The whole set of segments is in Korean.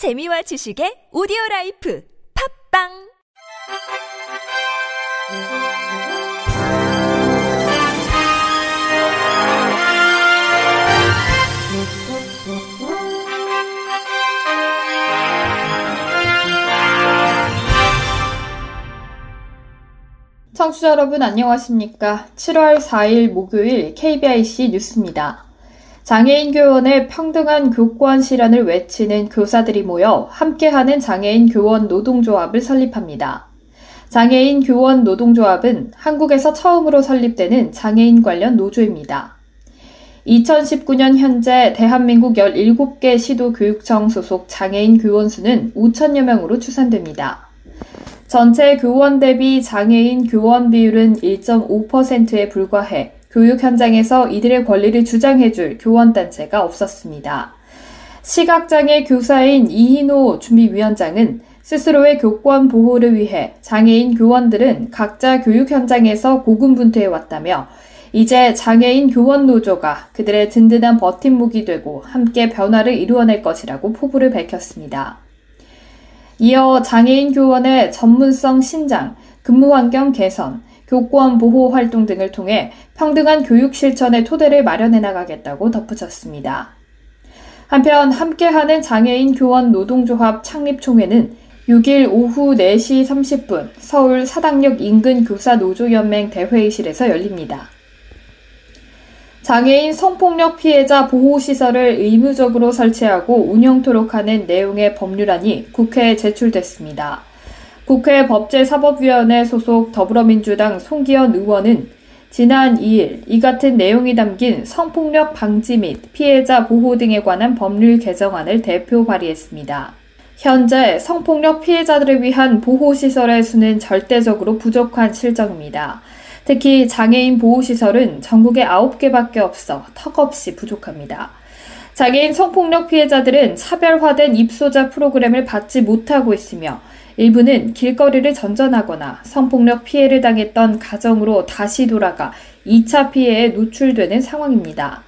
재미와 지식의 오디오 라이프 팝빵 청취자 여러분 안녕하십니까? 7월 4일 목요일 KBIC 뉴스입니다. 장애인 교원의 평등한 교권 실현을 외치는 교사들이 모여 함께하는 장애인 교원 노동조합을 설립합니다. 장애인 교원 노동조합은 한국에서 처음으로 설립되는 장애인 관련 노조입니다. 2019년 현재 대한민국 17개 시도 교육청 소속 장애인 교원 수는 5천여 명으로 추산됩니다. 전체 교원 대비 장애인 교원 비율은 1.5%에 불과해 교육 현장에서 이들의 권리를 주장해줄 교원단체가 없었습니다. 시각장애 교사인 이희노 준비위원장은 스스로의 교권 보호를 위해 장애인 교원들은 각자 교육 현장에서 고군분투해 왔다며 이제 장애인 교원 노조가 그들의 든든한 버팀목이 되고 함께 변화를 이루어낼 것이라고 포부를 밝혔습니다. 이어 장애인 교원의 전문성 신장, 근무 환경 개선, 교권 보호 활동 등을 통해 평등한 교육 실천의 토대를 마련해 나가겠다고 덧붙였습니다. 한편 함께하는 장애인 교원 노동조합 창립총회는 6일 오후 4시 30분 서울 사당역 인근 교사노조연맹 대회의실에서 열립니다. 장애인 성폭력 피해자 보호시설을 의무적으로 설치하고 운영토록 하는 내용의 법률안이 국회에 제출됐습니다. 국회 법제사법위원회 소속 더불어민주당 송기현 의원은 지난 2일 이 같은 내용이 담긴 성폭력 방지 및 피해자 보호 등에 관한 법률 개정안을 대표 발의했습니다. 현재 성폭력 피해자들을 위한 보호시설의 수는 절대적으로 부족한 실정입니다. 특히 장애인 보호시설은 전국에 9개밖에 없어 턱없이 부족합니다. 장애인 성폭력 피해자들은 차별화된 입소자 프로그램을 받지 못하고 있으며 일부는 길거리를 전전하거나 성폭력 피해를 당했던 가정으로 다시 돌아가 2차 피해에 노출되는 상황입니다.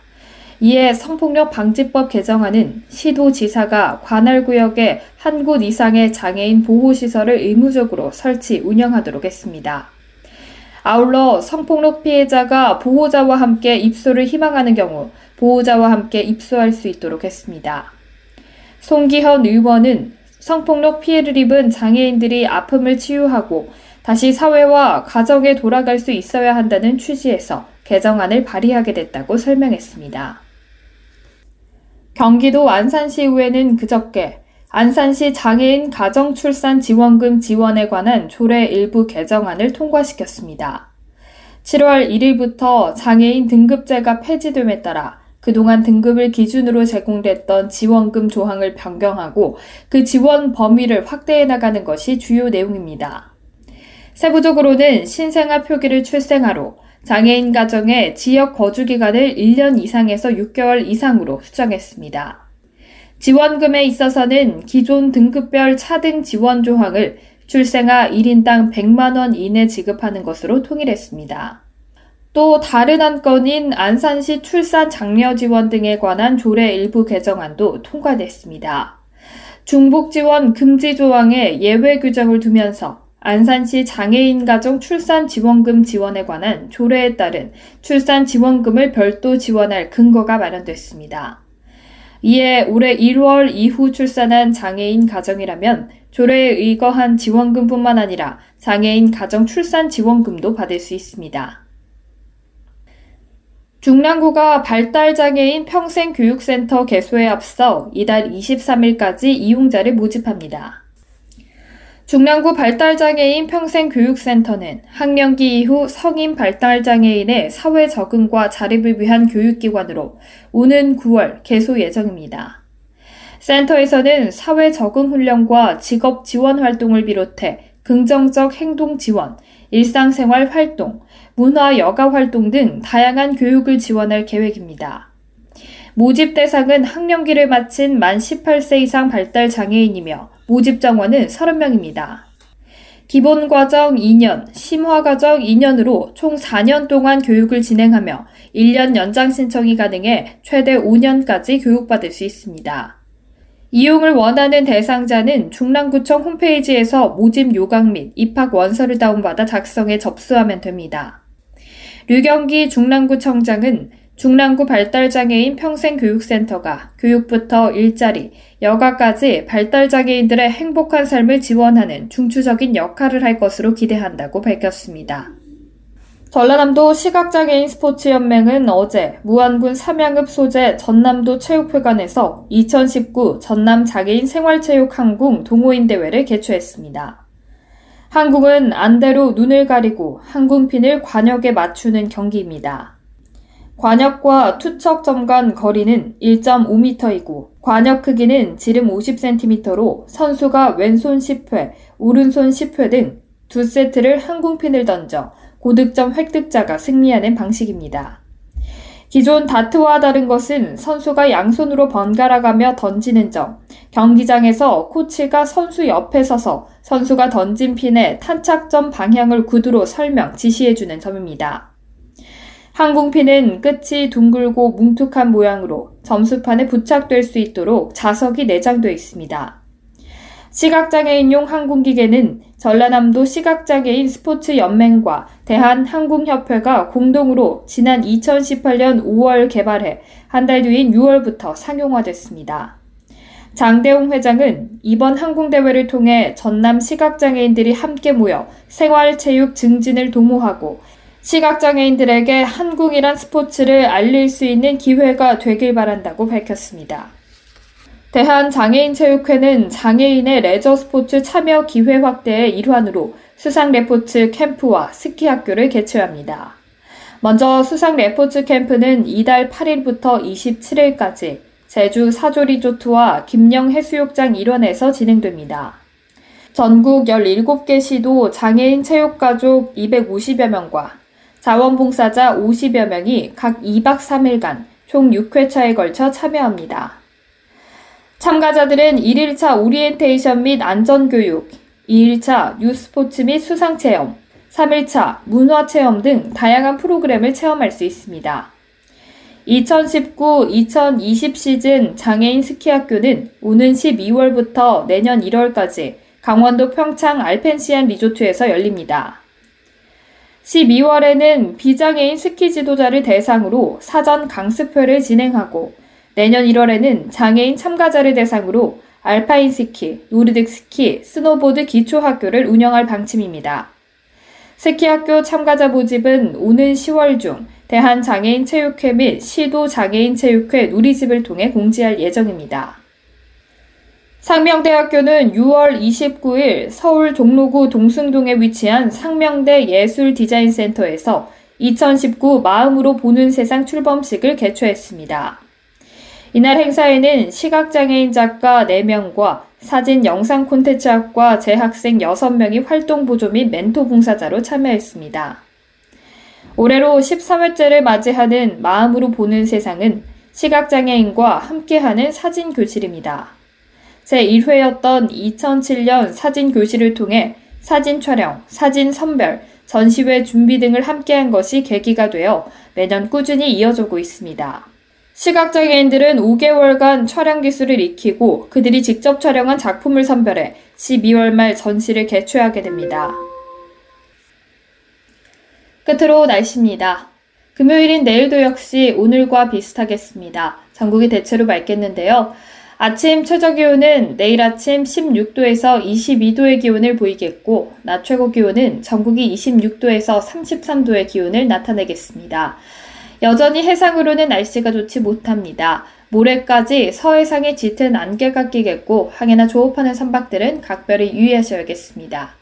이에 성폭력 방지법 개정안은 시도지사가 관할구역에 한 곳 이상의 장애인 보호시설을 의무적으로 설치, 운영하도록 했습니다. 아울러 성폭력 피해자가 보호자와 함께 입소를 희망하는 경우 보호자와 함께 입소할 수 있도록 했습니다. 송기현 의원은 성폭력 피해를 입은 장애인들이 아픔을 치유하고 다시 사회와 가정에 돌아갈 수 있어야 한다는 취지에서 개정안을 발의하게 됐다고 설명했습니다. 경기도 안산시의회는 그저께 안산시 장애인 가정출산 지원금 지원에 관한 조례 일부 개정안을 통과시켰습니다. 7월 1일부터 장애인 등급제가 폐지됨에 따라 그동안 등급을 기준으로 제공됐던 지원금 조항을 변경하고 그 지원 범위를 확대해 나가는 것이 주요 내용입니다. 세부적으로는 신생아 표기를 출생아로 장애인 가정의 지역 거주 기간을 1년 이상에서 6개월 이상으로 수정했습니다. 지원금에 있어서는 기존 등급별 차등 지원 조항을 출생아 1인당 100만원 이내 지급하는 것으로 통일했습니다. 또 다른 한 건인 안산시 출산 장려 지원 등에 관한 조례 일부 개정안도 통과됐습니다. 중복 지원 금지 조항에 예외 규정을 두면서 안산시 장애인 가정 출산 지원금 지원에 관한 조례에 따른 출산 지원금을 별도 지원할 근거가 마련됐습니다. 이에 올해 1월 이후 출산한 장애인 가정이라면 조례에 의거한 지원금뿐만 아니라 장애인 가정 출산 지원금도 받을 수 있습니다. 중랑구가 발달장애인 평생교육센터 개소에 앞서 이달 23일까지 이용자를 모집합니다. 중랑구 발달장애인 평생교육센터는 학령기 이후 성인 발달장애인의 사회 적응과 자립을 위한 교육기관으로 오는 9월 개소 예정입니다. 센터에서는 사회 적응 훈련과 직업 지원 활동을 비롯해 긍정적 행동 지원, 일상생활 활동, 문화 여가 활동 등 다양한 교육을 지원할 계획입니다. 모집 대상은 학령기를 마친 만 18세 이상 발달 장애인이며 모집 정원은 30명입니다. 기본 과정 2년, 심화 과정 2년으로 총 4년 동안 교육을 진행하며 1년 연장 신청이 가능해 최대 5년까지 교육받을 수 있습니다. 이용을 원하는 대상자는 중랑구청 홈페이지에서 모집 요강 및 입학 원서를 다운받아 작성해 접수하면 됩니다. 류경기 중랑구청장은 중랑구 발달장애인 평생교육센터가 교육부터 일자리, 여가까지 발달장애인들의 행복한 삶을 지원하는 중추적인 역할을 할 것으로 기대한다고 밝혔습니다. 전라남도 시각장애인 스포츠연맹은 어제 무안군 삼양읍 소재 전남도 체육회관에서 2019 전남 장애인 생활체육 항공 동호인 대회를 개최했습니다. 항공은 안대로 눈을 가리고 항공핀을 관역에 맞추는 경기입니다. 관역과 투척점 간 거리는 1.5m이고 관역 크기는 지름 50cm로 선수가 왼손 10회, 오른손 10회 등 두 세트를 항공핀을 던져 고득점 획득자가 승리하는 방식입니다. 기존 다트와 다른 것은 선수가 양손으로 번갈아가며 던지는 점, 경기장에서 코치가 선수 옆에 서서 선수가 던진 핀의 탄착점 방향을 구두로 설명, 지시해주는 점입니다. 항공핀은 끝이 둥글고 뭉툭한 모양으로 점수판에 부착될 수 있도록 자석이 내장되어 있습니다. 시각장애인용 항공기계는 전라남도 시각장애인 스포츠 연맹과 대한항공협회가 공동으로 지난 2018년 5월 개발해 한 달 뒤인 6월부터 상용화됐습니다. 장대웅 회장은 이번 항공대회를 통해 전남 시각장애인들이 함께 모여 생활체육 증진을 도모하고 시각장애인들에게 한국이란 스포츠를 알릴 수 있는 기회가 되길 바란다고 밝혔습니다. 대한장애인체육회는 장애인의 레저 스포츠 참여 기회 확대의 일환으로 수상 레포츠 캠프와 스키 학교를 개최합니다. 먼저 수상 레포츠 캠프는 이달 8일부터 27일까지 제주 사조 리조트와 김영 해수욕장 일원에서 진행됩니다. 전국 17개 시도 장애인 체육가족 250여 명과 자원봉사자 50여 명이 각 2박 3일간 총 6회차에 걸쳐 참여합니다. 참가자들은 1일차 오리엔테이션 및 안전교육, 2일차 뉴스포츠 및 수상체험, 3일차 문화체험 등 다양한 프로그램을 체험할 수 있습니다. 2019-2020 시즌 장애인 스키학교는 오는 12월부터 내년 1월까지 강원도 평창 알펜시안 리조트에서 열립니다. 12월에는 비장애인 스키 지도자를 대상으로 사전 강습회를 진행하고 내년 1월에는 장애인 참가자를 대상으로 알파인 스키, 노르딕 스키, 스노보드 기초 학교를 운영할 방침입니다. 스키 학교 참가자 모집은 오는 10월 중 대한장애인 체육회 및 시도 장애인 체육회 누리집을 통해 공지할 예정입니다. 상명대학교는 6월 29일 서울 종로구 동승동에 위치한 상명대 예술디자인센터에서 2019 마음으로 보는 세상 출범식을 개최했습니다. 이날 행사에는 시각장애인 작가 4명과 사진 영상 콘텐츠학과 재학생 6명이 활동 보조 및 멘토 봉사자로 참여했습니다. 올해로 13회째를 맞이하는 마음으로 보는 세상은 시각장애인과 함께하는 사진 교실입니다. 제1회였던 2007년 사진 교실을 통해 사진 촬영, 사진 선별, 전시회 준비 등을 함께한 것이 계기가 되어 매년 꾸준히 이어지고 있습니다. 시각장애인들은 5개월간 촬영 기술을 익히고 그들이 직접 촬영한 작품을 선별해 12월 말 전시를 개최하게 됩니다. 끝으로 날씨입니다. 금요일인 내일도 역시 오늘과 비슷하겠습니다. 전국이 대체로 맑겠는데요. 아침 최저 기온은 내일 아침 16도에서 22도의 기온을 보이겠고, 낮 최고 기온은 전국이 26도에서 33도의 기온을 나타내겠습니다. 여전히 해상으로는 날씨가 좋지 못합니다. 모레까지 서해상에 짙은 안개가 끼겠고 항해나 조업하는 선박들은 각별히 유의하셔야겠습니다.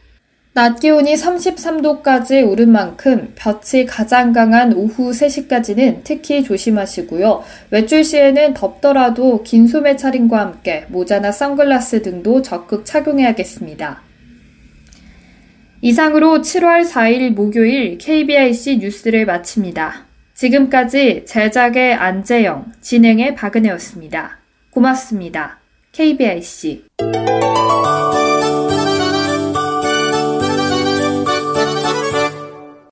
낮 기온이 33도까지 오른 만큼 볕이 가장 강한 오후 3시까지는 특히 조심하시고요. 외출 시에는 덥더라도 긴 소매 차림과 함께 모자나 선글라스 등도 적극 착용해야겠습니다. 이상으로 7월 4일 목요일 KBIC 뉴스를 마칩니다. 지금까지 제작의 안재영, 진행의 박은혜였습니다. 고맙습니다. KBIC